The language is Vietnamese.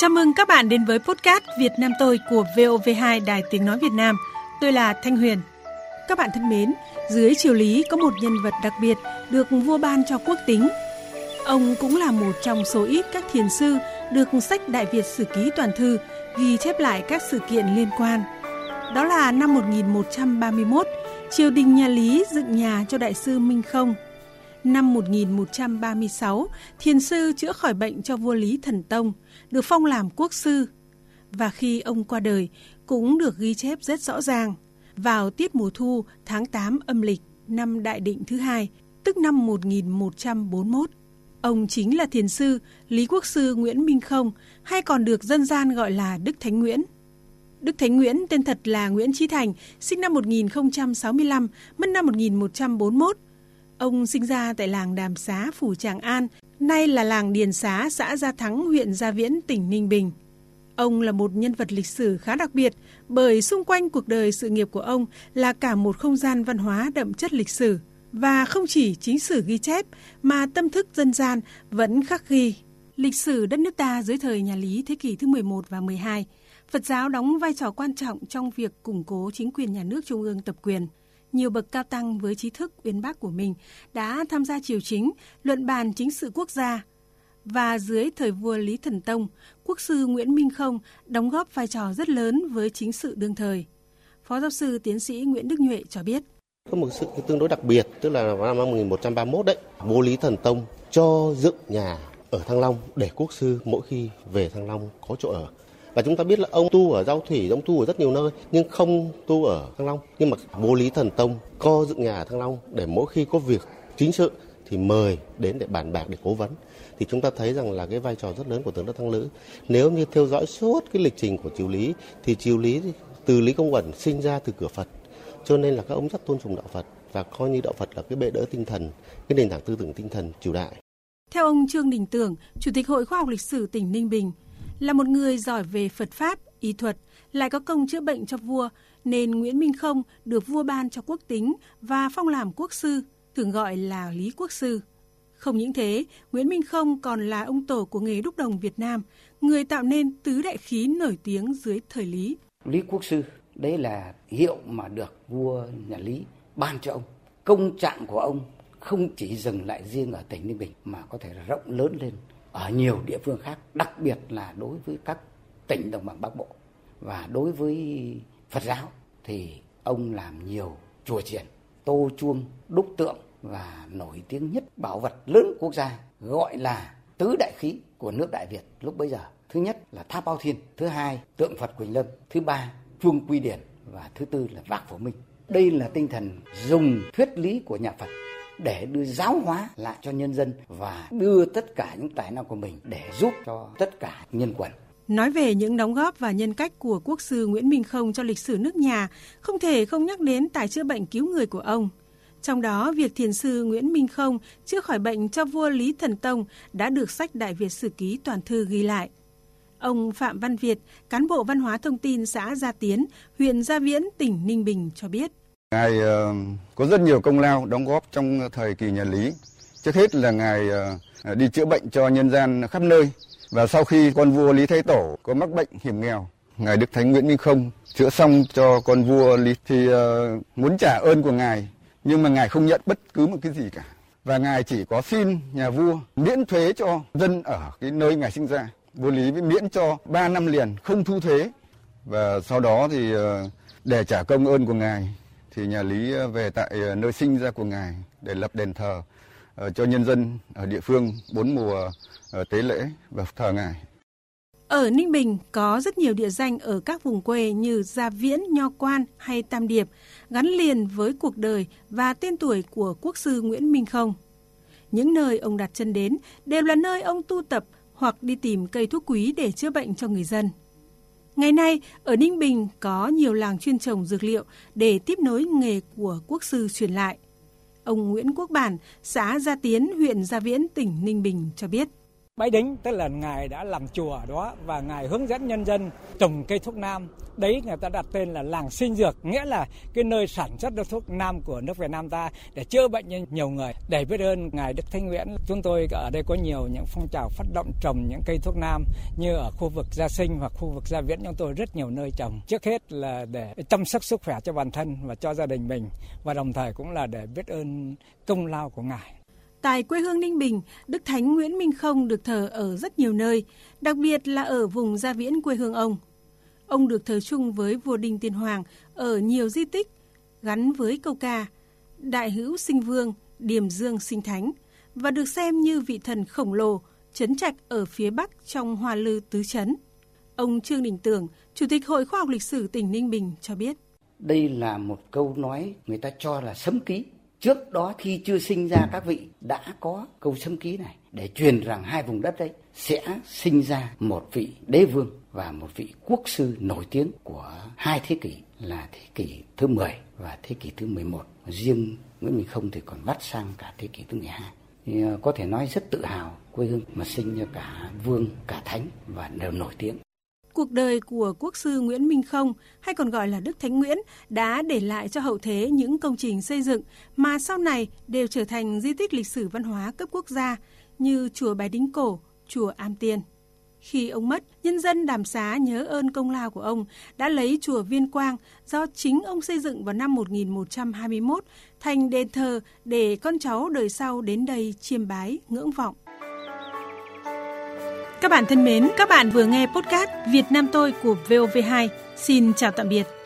Chào mừng các bạn đến với podcast Việt Nam tôi của VOV2 Đài Tiếng Nói Việt Nam. Tôi là Thanh Huyền. Các bạn thân mến, dưới triều lý có một nhân vật đặc biệt được vua ban cho quốc tính. Ông cũng là một trong số ít các thiền sư được sách Đại Việt Sử Ký Toàn Thư ghi chép lại các sự kiện liên quan. Đó là năm 1131, triều đình nhà Lý dựng nhà cho đại sư Minh Không. Năm 1136, thiền sư chữa khỏi bệnh cho vua Lý Thần Tông, được phong làm quốc sư. Và khi ông qua đời, cũng được ghi chép rất rõ ràng. Vào tiết mùa thu tháng 8 âm lịch năm Đại Định thứ hai, tức năm 1141, ông chính là thiền sư Lý Quốc sư Nguyễn Minh Không, hay còn được dân gian gọi là Đức Thánh Nguyễn. Đức Thánh Nguyễn tên thật là Nguyễn Trí Thành, sinh năm 1065, mất năm 1141. Ông sinh ra tại làng Đàm Xá, Phủ Tràng An, nay là làng Điền Xá, xã Gia Thắng, huyện Gia Viễn, tỉnh Ninh Bình. Ông là một nhân vật lịch sử khá đặc biệt bởi xung quanh cuộc đời sự nghiệp của ông là cả một không gian văn hóa đậm chất lịch sử. Và không chỉ chính sử ghi chép mà tâm thức dân gian vẫn khắc ghi. Lịch sử đất nước ta dưới thời nhà Lý thế kỷ thứ 11 và 12, Phật giáo đóng vai trò quan trọng trong việc củng cố chính quyền nhà nước trung ương tập quyền. Nhiều bậc cao tăng với trí thức uyên bác của mình đã tham gia triều chính, luận bàn chính sự quốc gia. Và dưới thời vua Lý Thần Tông, quốc sư Nguyễn Minh Không đóng góp vai trò rất lớn với chính sự đương thời. Phó giáo sư tiến sĩ Nguyễn Đức Nhuệ cho biết. Có một sự tương đối đặc biệt, tức là vào năm 1131 đấy, vua Lý Thần Tông cho dựng nhà ở Thăng Long để quốc sư mỗi khi về Thăng Long có chỗ ở. Và chúng ta biết là ông tu ở Giao Thủy, ông tu ở rất nhiều nơi nhưng không tu ở Thăng Long. Nhưng mà bố Lý Thần Tông co dựng nhà ở Thăng Long để mỗi khi có việc chính sự thì mời đến để bàn bạc để cố vấn thì chúng ta thấy rằng là cái vai trò rất lớn của tướng Đất Thăng Lữ. Nếu như theo dõi suốt cái lịch trình của triều Lý thì triều Lý từ Lý Công Uẩn sinh ra từ cửa Phật cho nên là các ông rất tôn sùng đạo Phật và coi như đạo Phật là cái bệ đỡ tinh thần, cái nền tảng tư tưởng tinh thần triều đại. Theo ông Trương Đình Tường Chủ tịch Hội Khoa học Lịch sử tỉnh Ninh Bình, là một người giỏi về Phật Pháp, y thuật, lại có công chữa bệnh cho vua, nên Nguyễn Minh Không được vua ban cho quốc tính và phong làm quốc sư, thường gọi là Lý Quốc Sư. Không những thế, Nguyễn Minh Không còn là ông tổ của nghề đúc đồng Việt Nam, người tạo nên tứ đại khí nổi tiếng dưới thời Lý. Lý Quốc Sư, đấy là hiệu mà được vua nhà Lý ban cho ông. Công trạng của ông không chỉ dừng lại riêng ở tỉnh Ninh Bình mà có thể rộng lớn lên ở nhiều địa phương khác, đặc biệt là đối với các tỉnh đồng bằng Bắc Bộ và đối với Phật giáo thì ông làm nhiều chùa triển, tô chuông, đúc tượng và nổi tiếng nhất bảo vật lớn quốc gia gọi là tứ đại khí của nước Đại Việt lúc bấy giờ. Thứ nhất là tháp bao thiên, thứ hai tượng Phật Quỳnh Lâm, thứ ba chuông quy điển và thứ tư là vạc phổ minh. Đây là tinh thần dùng thuyết lý của nhà Phật để đưa giáo hóa lại cho nhân dân và đưa tất cả những tài năng của mình để giúp cho tất cả nhân quần. Nói về những đóng góp và nhân cách của quốc sư Nguyễn Minh Không cho lịch sử nước nhà, không thể không nhắc đến tài chữa bệnh cứu người của ông. Trong đó, việc thiền sư Nguyễn Minh Không chữa khỏi bệnh cho vua Lý Thần Tông đã được sách Đại Việt Sử Ký Toàn Thư ghi lại. Ông Phạm Văn Việt, cán bộ văn hóa thông tin xã Gia Tiến, huyện Gia Viễn, tỉnh Ninh Bình cho biết. Ngài ờ, có rất nhiều công lao đóng góp trong thời kỳ nhà Lý. Trước hết là Ngài ờ, đi chữa bệnh cho nhân gian khắp nơi. Và sau khi con vua Lý Thái Tổ có mắc bệnh hiểm nghèo, Ngài Đức Thánh Nguyễn Minh Không chữa xong cho con vua Lý thì ờ, muốn trả ơn của Ngài. Nhưng mà Ngài không nhận bất cứ một cái gì cả. Và Ngài chỉ có xin nhà vua miễn thuế cho dân ở cái nơi Ngài sinh ra. Vua Lý miễn cho 3 năm liền không thu thuế. Và sau đó thì để trả công ơn của Ngài thì nhà Lý ờ, về tại ờ, nơi sinh ra của ngài để lập đền thờ ờ, cho nhân dân ở địa phương bốn mùa tế lễ và thờ ngài. Ở Ninh Bình có rất nhiều địa danh ở các vùng quê như Gia Viễn, Nho Quan hay Tam Điệp gắn liền với cuộc đời và tên tuổi của quốc sư Nguyễn Minh Không. Những nơi ông đặt chân đến đều là nơi ông tu tập hoặc đi tìm cây thuốc quý để chữa bệnh cho người dân. Ngày nay, ở Ninh Bình có nhiều làng chuyên trồng dược liệu để tiếp nối nghề của quốc sư truyền lại. Ông Nguyễn Quốc Bản, xã Gia Tiến, huyện Gia Viễn, tỉnh Ninh Bình cho biết. Bái Đính tức là ngài đã làm chùa ở đó và ngài hướng dẫn nhân dân trồng cây thuốc nam. Đấy người ta đặt tên là làng sinh dược, nghĩa là cái nơi sản xuất được thuốc nam của nước Việt Nam ta để chữa bệnh cho nhiều người. Để biết ơn ngài Đức Thanh Nguyễn, chúng tôi ở đây có nhiều những phong trào phát động trồng những cây thuốc nam như ở khu vực Gia Sinh hoặc khu vực Gia Viễn chúng tôi rất nhiều nơi trồng. Trước hết là để chăm sóc sức khỏe cho bản thân và cho gia đình mình và đồng thời cũng là để biết ơn công lao của ngài. Tại quê hương Ninh Bình, Đức Thánh Nguyễn Minh Không được thờ ở rất nhiều nơi, đặc biệt là ở vùng Gia Viễn quê hương ông. Ông được thờ chung với vua Đinh Tiên Hoàng ở nhiều di tích gắn với câu ca Đại hữu sinh vương, Điềm Dương sinh thánh và được xem như vị thần khổng lồ chấn trạch ở phía Bắc trong Hoa Lư Tứ Chấn. Ông Trương Đình Tưởng, Chủ tịch Hội Khoa học Lịch sử tỉnh Ninh Bình cho biết. Đây là một câu nói người ta cho là sấm ký Trước đó khi chưa sinh ra các vị đã có câu sâm ký này để truyền rằng hai vùng đất đấy sẽ sinh ra một vị đế vương và một vị quốc sư nổi tiếng của hai thế kỷ là thế kỷ thứ 10 và thế kỷ thứ 11. Riêng Nguyễn Minh Không thì còn vắt sang cả thế kỷ thứ 12. Thì ờ, có thể nói rất tự hào quê hương mà sinh ra cả vương, cả thánh và đều nổi tiếng. Cuộc đời của quốc sư Nguyễn Minh Không, hay còn gọi là Đức Thánh Nguyễn, đã để lại cho hậu thế những công trình xây dựng mà sau này đều trở thành di tích lịch sử văn hóa cấp quốc gia như chùa Bái Đính Cổ, chùa Am Tiên. Khi ông mất, nhân dân Đàm Xá nhớ ơn công lao của ông đã lấy chùa Viên Quang do chính ông xây dựng vào năm 1121 thành đền thờ để con cháu đời sau đến đây chiêm bái, ngưỡng vọng. Các bạn thân mến, các bạn vừa nghe podcast Việt Nam tôi của VOV2. Xin chào tạm biệt.